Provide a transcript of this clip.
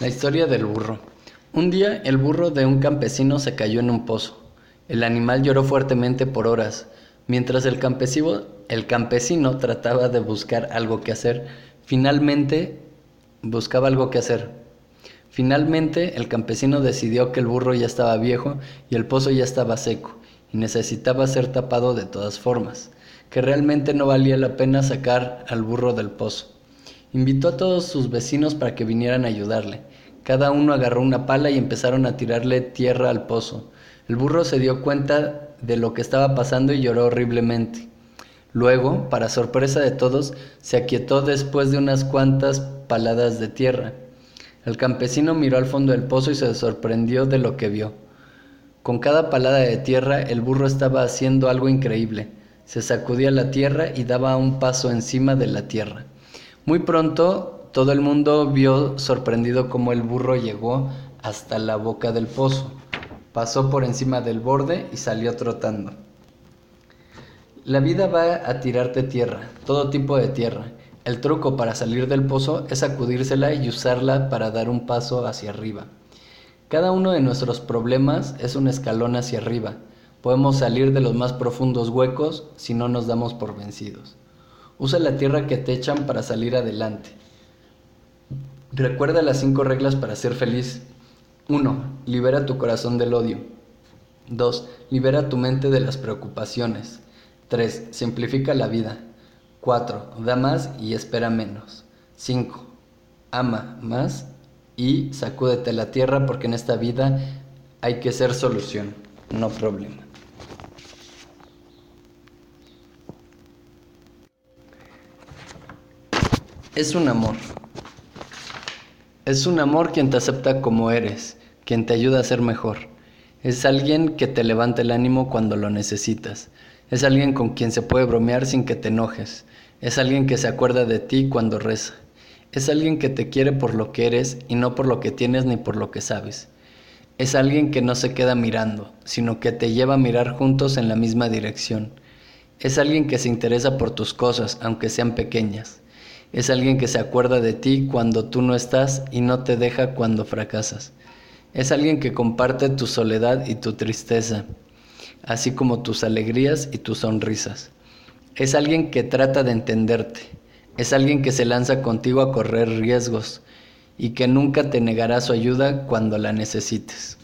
La historia del burro. Un día el burro de un campesino se cayó en un pozo. El animal lloró fuertemente por horas, mientras el campesino, el campesino trataba de buscar algo que hacer. Finalmente buscaba algo que hacer. Finalmente el campesino decidió que el burro ya estaba viejo y el pozo ya estaba seco y necesitaba ser tapado de todas formas, que realmente no valía la pena sacar al burro del pozo. Invitó a todos sus vecinos para que vinieran a ayudarle. Cada uno agarró una pala y empezaron a tirarle tierra al pozo. El burro se dio cuenta de lo que estaba pasando y lloró horriblemente. Luego, para sorpresa de todos, se aquietó después de unas cuantas paladas de tierra. El campesino miró al fondo del pozo y se sorprendió de lo que vio. Con cada palada de tierra el burro estaba haciendo algo increíble. Se sacudía la tierra y daba un paso encima de la tierra. Muy pronto todo el mundo vio sorprendido cómo el burro llegó hasta la boca del pozo, pasó por encima del borde y salió trotando. La vida va a tirarte tierra, todo tipo de tierra. El truco para salir del pozo es sacudírsela y usarla para dar un paso hacia arriba. Cada uno de nuestros problemas es un escalón hacia arriba. Podemos salir de los más profundos huecos si no nos damos por vencidos. Usa la tierra que te echan para salir adelante. Recuerda las cinco reglas para ser feliz. 1. Libera tu corazón del odio. 2. Libera tu mente de las preocupaciones. 3. Simplifica la vida. 4. Da más y espera menos. 5. Ama más y sacúdete la tierra porque en esta vida hay que ser solución, no problema. Es un amor. Es un amor quien te acepta como eres, quien te ayuda a ser mejor. Es alguien que te levanta el ánimo cuando lo necesitas. Es alguien con quien se puede bromear sin que te enojes. Es alguien que se acuerda de ti cuando reza. Es alguien que te quiere por lo que eres y no por lo que tienes ni por lo que sabes. Es alguien que no se queda mirando, sino que te lleva a mirar juntos en la misma dirección. Es alguien que se interesa por tus cosas, aunque sean pequeñas. Es alguien que se acuerda de ti cuando tú no estás y no te deja cuando fracasas. Es alguien que comparte tu soledad y tu tristeza, así como tus alegrías y tus sonrisas. Es alguien que trata de entenderte. Es alguien que se lanza contigo a correr riesgos y que nunca te negará su ayuda cuando la necesites.